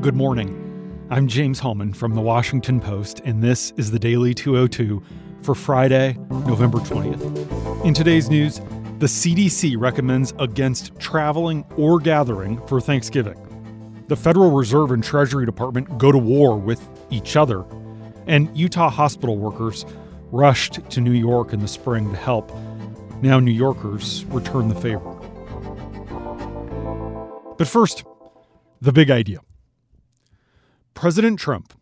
Good morning. I'm James Hohmann from the Washington Post, and this is the Daily 202 for Friday, November 20th. In today's news, the CDC recommends against traveling or gathering for Thanksgiving. The Federal Reserve and Treasury Department go to war with each other, and Utah hospital workers rushed to New York in the spring to help. Now, New Yorkers return the favor. But first, the big idea. President Trump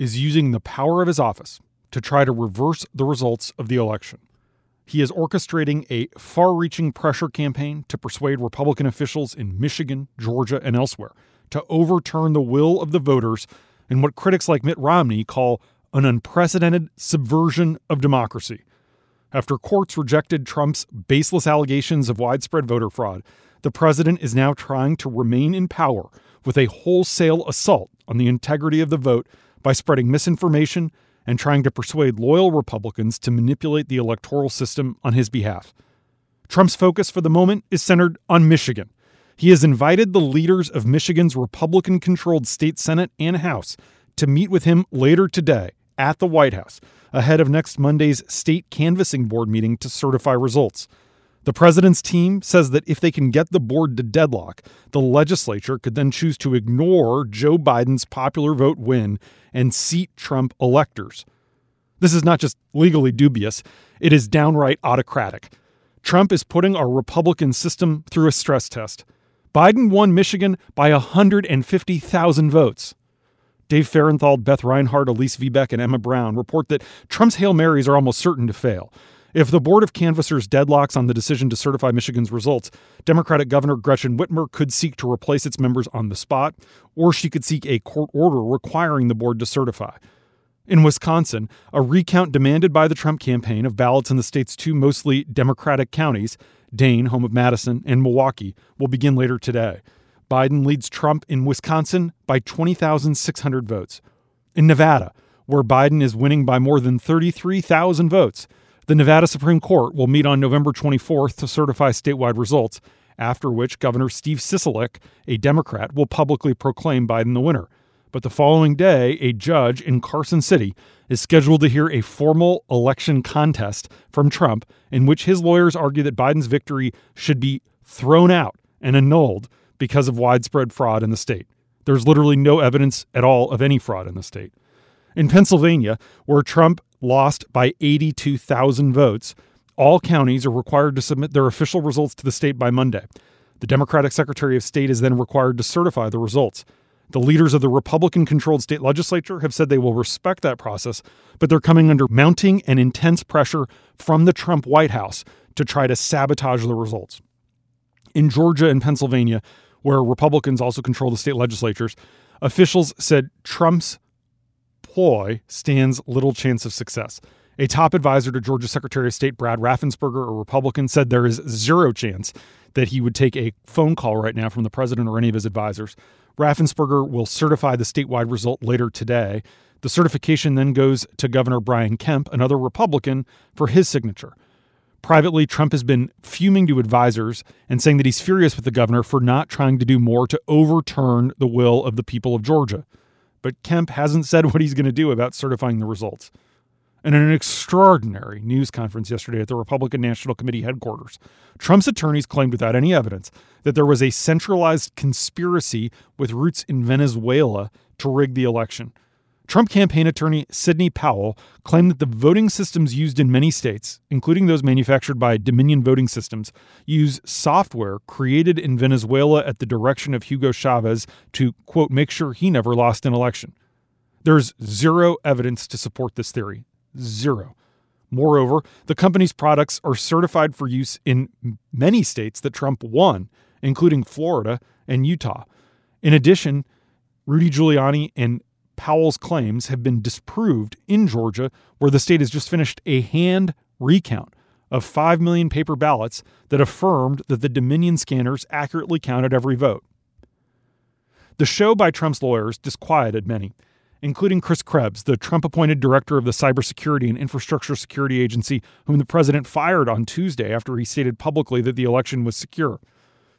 is using the power of his office to try to reverse the results of the election. He is orchestrating a far reaching pressure campaign to persuade Republican officials in Michigan, Georgia, and elsewhere to overturn the will of the voters in what critics like Mitt Romney call an unprecedented subversion of democracy. After courts rejected Trump's baseless allegations of widespread voter fraud, the president is now trying to remain in power with a wholesale assault on the integrity of the vote by spreading misinformation and trying to persuade loyal Republicans to manipulate the electoral system on his behalf. Trump's focus for the moment is centered on Michigan. He has invited the leaders of Michigan's Republican controlled state Senate and House to meet with him later today at the White House ahead of next Monday's state canvassing board meeting to certify results. The president's team says that if they can get the board to deadlock, the legislature could then choose to ignore Joe Biden's popular vote win and seat Trump electors. This is not just legally dubious, it is downright autocratic. Trump is putting our Republican system through a stress test. Biden won Michigan by 150,000 votes. Dave Fahrenthold, Beth Reinhard, Elise Viebeck, and Emma Brown report that Trump's Hail Marys are almost certain to fail. If the Board of Canvassers deadlocks on the decision to certify Michigan's results, Democratic Governor Gretchen Whitmer could seek to replace its members on the spot, or she could seek a court order requiring the board to certify. In Wisconsin, a recount demanded by the Trump campaign of ballots in the state's two mostly Democratic counties, Dane, home of Madison, and Milwaukee, will begin later today. Biden leads Trump in Wisconsin by 20,600 votes. In Nevada, where Biden is winning by more than 33,000 votes, the Nevada Supreme Court will meet on November 24th to certify statewide results, after which Governor Steve Sisolak, a Democrat, will publicly proclaim Biden the winner. But the following day, a judge in Carson City is scheduled to hear a formal election contest from Trump in which his lawyers argue that Biden's victory should be thrown out and annulled because of widespread fraud in the state. There's literally no evidence at all of any fraud in the state. In Pennsylvania, where Trump lost by 82,000 votes, all counties are required to submit their official results to the state by Monday. The Democratic Secretary of State is then required to certify the results. The leaders of the Republican controlled state legislature have said they will respect that process, but they're coming under mounting and intense pressure from the Trump White House to try to sabotage the results. In Georgia and Pennsylvania, where Republicans also control the state legislatures, officials said Trump's ploy stands little chance of success. A top advisor to Georgia Secretary of State Brad Raffensperger, a Republican, said there is zero chance that he would take a phone call right now from the president or any of his advisors. Raffensperger will certify the statewide result later today. The certification then goes to Governor Brian Kemp, another Republican, for his signature. Privately, Trump has been fuming to advisors and saying that he's furious with the governor for not trying to do more to overturn the will of the people of Georgia but Kemp hasn't said what he's going to do about certifying the results. And in an extraordinary news conference yesterday at the Republican National Committee headquarters, Trump's attorneys claimed without any evidence that there was a centralized conspiracy with roots in Venezuela to rig the election. Trump campaign attorney Sidney Powell claimed that the voting systems used in many states, including those manufactured by Dominion Voting Systems, use software created in Venezuela at the direction of Hugo Chavez to, quote, make sure he never lost an election. There's zero evidence to support this theory. Zero. Moreover, the company's products are certified for use in many states that Trump won, including Florida and Utah. In addition, Rudy Giuliani and Powell's claims have been disproved in Georgia, where the state has just finished a hand recount of 5 million paper ballots that affirmed that the Dominion scanners accurately counted every vote. The show by Trump's lawyers disquieted many, including Chris Krebs, the Trump appointed director of the Cybersecurity and Infrastructure Security Agency, whom the president fired on Tuesday after he stated publicly that the election was secure.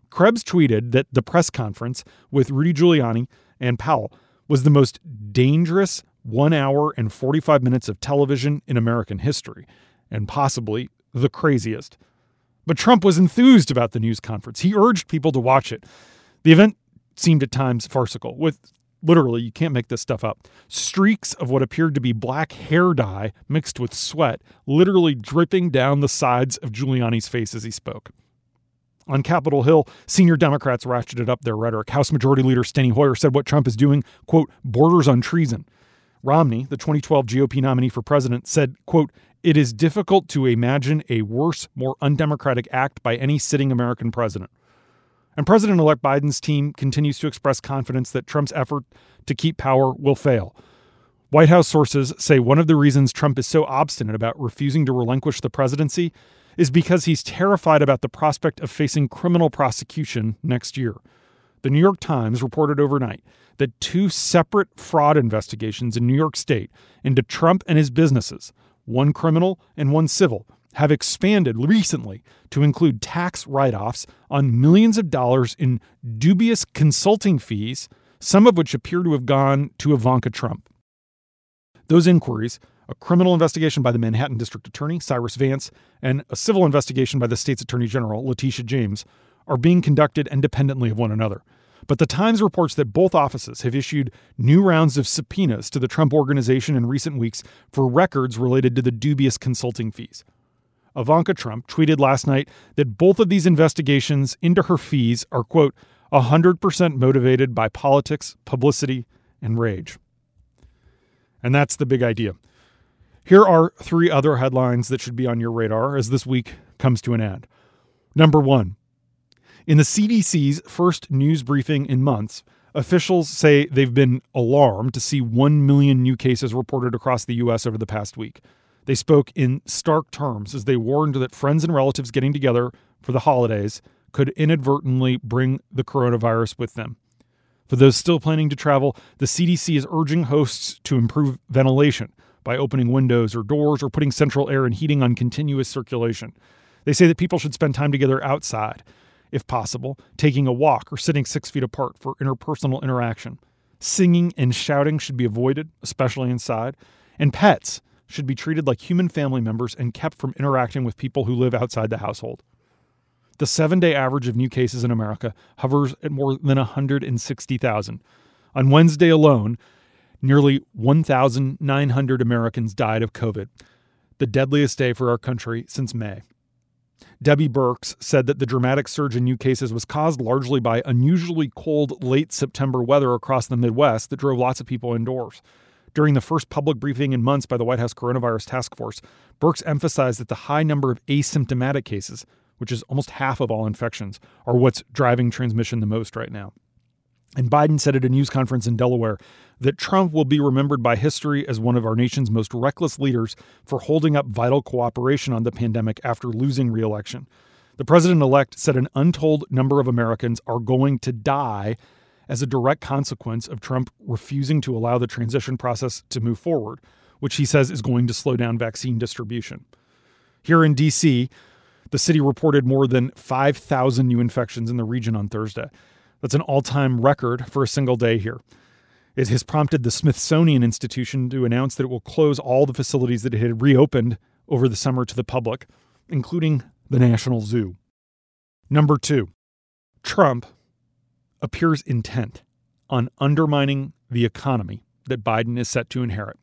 Krebs tweeted that the press conference with Rudy Giuliani and Powell was the most dangerous one hour and 45 minutes of television in American history, and possibly the craziest. But Trump was enthused about the news conference. He urged people to watch it. The event seemed at times farcical, with literally, you can't make this stuff up, streaks of what appeared to be black hair dye mixed with sweat literally dripping down the sides of Giuliani's face as he spoke. On Capitol Hill, senior Democrats ratcheted up their rhetoric. House Majority Leader Steny Hoyer said what Trump is doing, quote, borders on treason. Romney, the 2012 GOP nominee for president, said, quote, it is difficult to imagine a worse, more undemocratic act by any sitting American president. And President elect Biden's team continues to express confidence that Trump's effort to keep power will fail. White House sources say one of the reasons Trump is so obstinate about refusing to relinquish the presidency is because he's terrified about the prospect of facing criminal prosecution next year. The New York Times reported overnight that two separate fraud investigations in New York State into Trump and his businesses, one criminal and one civil, have expanded recently to include tax write offs on millions of dollars in dubious consulting fees, some of which appear to have gone to Ivanka Trump. Those inquiries, a criminal investigation by the Manhattan District Attorney, Cyrus Vance, and a civil investigation by the state's Attorney General, Letitia James, are being conducted independently of one another. But the Times reports that both offices have issued new rounds of subpoenas to the Trump organization in recent weeks for records related to the dubious consulting fees. Ivanka Trump tweeted last night that both of these investigations into her fees are, quote, 100% motivated by politics, publicity, and rage. And that's the big idea. Here are three other headlines that should be on your radar as this week comes to an end. Number one, in the CDC's first news briefing in months, officials say they've been alarmed to see 1 million new cases reported across the U.S. over the past week. They spoke in stark terms as they warned that friends and relatives getting together for the holidays could inadvertently bring the coronavirus with them. For those still planning to travel, the CDC is urging hosts to improve ventilation by opening windows or doors or putting central air and heating on continuous circulation. They say that people should spend time together outside, if possible, taking a walk or sitting six feet apart for interpersonal interaction. Singing and shouting should be avoided, especially inside. And pets should be treated like human family members and kept from interacting with people who live outside the household. The seven day average of new cases in America hovers at more than 160,000. On Wednesday alone, Nearly 1,900 Americans died of COVID, the deadliest day for our country since May. Debbie Birx said that the dramatic surge in new cases was caused largely by unusually cold late September weather across the Midwest that drove lots of people indoors. During the first public briefing in months by the White House Coronavirus Task Force, Birx emphasized that the high number of asymptomatic cases, which is almost half of all infections, are what's driving transmission the most right now. And Biden said at a news conference in Delaware that Trump will be remembered by history as one of our nation's most reckless leaders for holding up vital cooperation on the pandemic after losing reelection. The president elect said an untold number of Americans are going to die as a direct consequence of Trump refusing to allow the transition process to move forward, which he says is going to slow down vaccine distribution. Here in D.C., the city reported more than 5,000 new infections in the region on Thursday. That's an all time record for a single day here. It has prompted the Smithsonian Institution to announce that it will close all the facilities that it had reopened over the summer to the public, including the National Zoo. Number two, Trump appears intent on undermining the economy that Biden is set to inherit.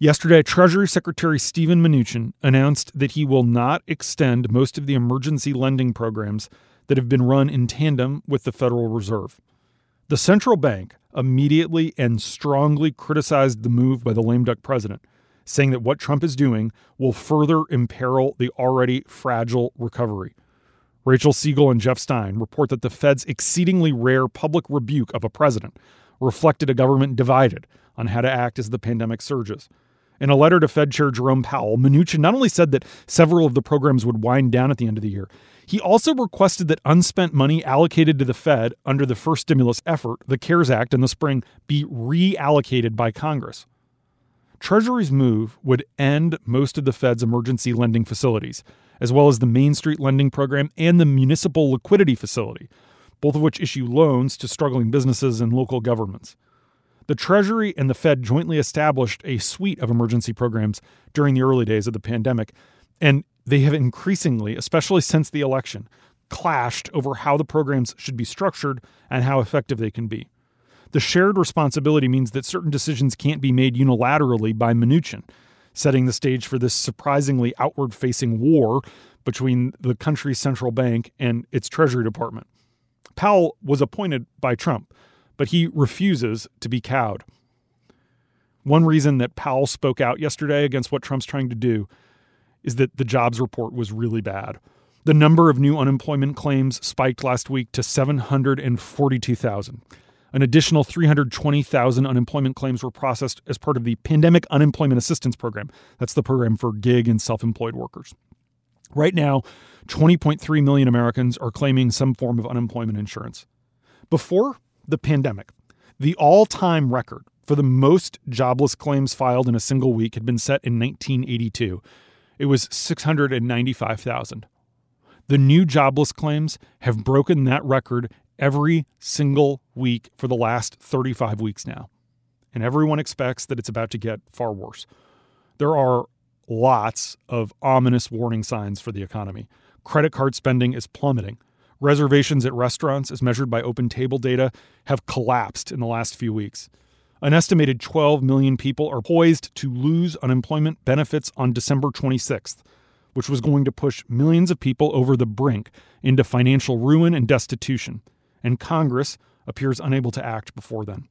Yesterday, Treasury Secretary Steven Mnuchin announced that he will not extend most of the emergency lending programs that have been run in tandem with the Federal Reserve. The central bank immediately and strongly criticized the move by the lame duck president, saying that what Trump is doing will further imperil the already fragile recovery. Rachel Siegel and Jeff Stein report that the Fed's exceedingly rare public rebuke of a president reflected a government divided on how to act as the pandemic surges. In a letter to Fed Chair Jerome Powell, Mnuchin not only said that several of the programs would wind down at the end of the year, he also requested that unspent money allocated to the Fed under the first stimulus effort, the CARES Act in the spring, be reallocated by Congress. Treasury's move would end most of the Fed's emergency lending facilities, as well as the Main Street lending program and the Municipal Liquidity Facility, both of which issue loans to struggling businesses and local governments. The Treasury and the Fed jointly established a suite of emergency programs during the early days of the pandemic, and they have increasingly, especially since the election, clashed over how the programs should be structured and how effective they can be. The shared responsibility means that certain decisions can't be made unilaterally by Mnuchin, setting the stage for this surprisingly outward facing war between the country's central bank and its Treasury Department. Powell was appointed by Trump, but he refuses to be cowed. One reason that Powell spoke out yesterday against what Trump's trying to do is that the jobs report was really bad. The number of new unemployment claims spiked last week to 742,000. An additional 320,000 unemployment claims were processed as part of the Pandemic Unemployment Assistance Program. That's the program for gig and self employed workers. Right now, 20.3 million Americans are claiming some form of unemployment insurance. Before the pandemic, the all time record for the most jobless claims filed in a single week had been set in 1982. It was 695,000. The new jobless claims have broken that record every single week for the last 35 weeks now. And everyone expects that it's about to get far worse. There are lots of ominous warning signs for the economy. Credit card spending is plummeting. Reservations at restaurants, as measured by OpenTable data, have collapsed in the last few weeks. An estimated 12 million people are poised to lose unemployment benefits on December 26th, which was going to push millions of people over the brink into financial ruin and destitution, and Congress appears unable to act before then.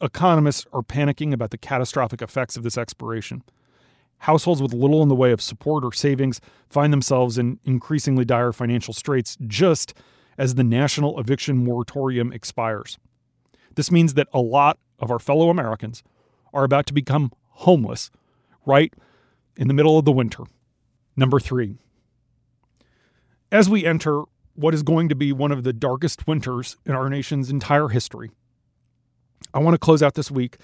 Economists are panicking about the catastrophic effects of this expiration. Households with little in the way of support or savings find themselves in increasingly dire financial straits just as the national eviction moratorium expires. This means that a lot of our fellow Americans are about to become homeless right in the middle of the winter. Number three, as we enter what is going to be one of the darkest winters in our nation's entire history, I want to close out this week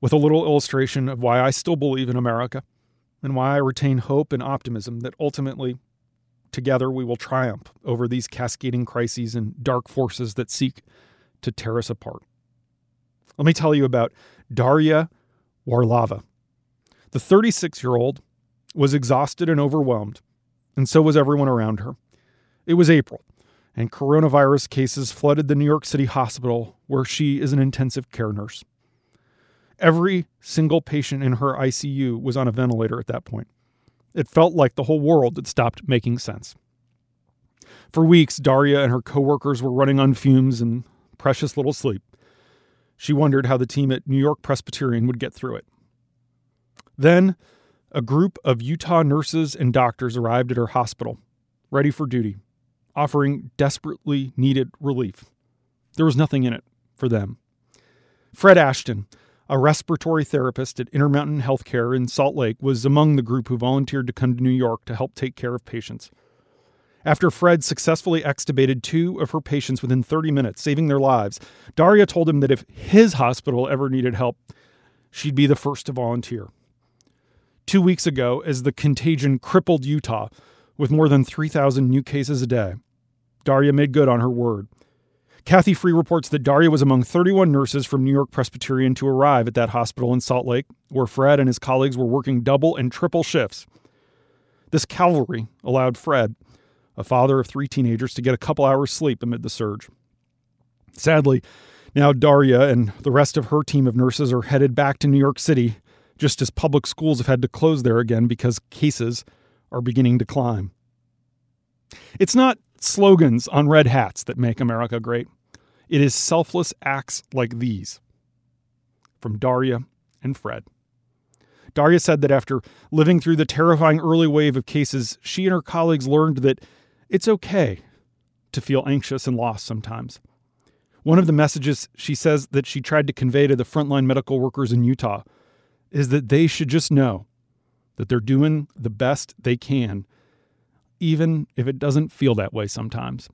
with a little illustration of why I still believe in America and why I retain hope and optimism that ultimately, together, we will triumph over these cascading crises and dark forces that seek to tear us apart. Let me tell you about Daria Warlava. The 36 year old was exhausted and overwhelmed, and so was everyone around her. It was April, and coronavirus cases flooded the New York City hospital where she is an intensive care nurse. Every single patient in her ICU was on a ventilator at that point. It felt like the whole world had stopped making sense. For weeks, Daria and her coworkers were running on fumes and precious little sleep. She wondered how the team at New York Presbyterian would get through it. Then, a group of Utah nurses and doctors arrived at her hospital, ready for duty, offering desperately needed relief. There was nothing in it for them. Fred Ashton, a respiratory therapist at Intermountain Healthcare in Salt Lake, was among the group who volunteered to come to New York to help take care of patients. After Fred successfully extubated two of her patients within 30 minutes, saving their lives, Daria told him that if his hospital ever needed help, she'd be the first to volunteer. Two weeks ago, as the contagion crippled Utah with more than 3,000 new cases a day, Daria made good on her word. Cathy Free reports that Daria was among 31 nurses from New York Presbyterian to arrive at that hospital in Salt Lake, where Fred and his colleagues were working double and triple shifts. This cavalry allowed Fred, a father of three teenagers, to get a couple hours sleep amid the surge. Sadly, now Daria and the rest of her team of nurses are headed back to New York City, just as public schools have had to close there again because cases are beginning to climb. It's not slogans on red hats that make America great. It is selfless acts like these. From Daria and Fred. Daria said that after living through the terrifying early wave of cases, she and her colleagues learned that it's okay to feel anxious and lost sometimes. One of the messages she says that she tried to convey to the frontline medical workers in Utah is that they should just know that they're doing the best they can, even if it doesn't feel that way sometimes.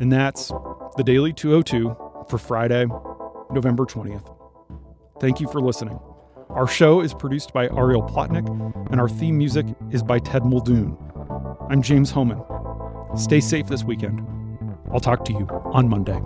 And that's the Daily 202 for Friday, November 20th. Thank you for listening. Our show is produced by Ariel Plotnick, and our theme music is by Ted Muldoon. I'm James Hohmann. Stay safe this weekend. I'll talk to you on Monday.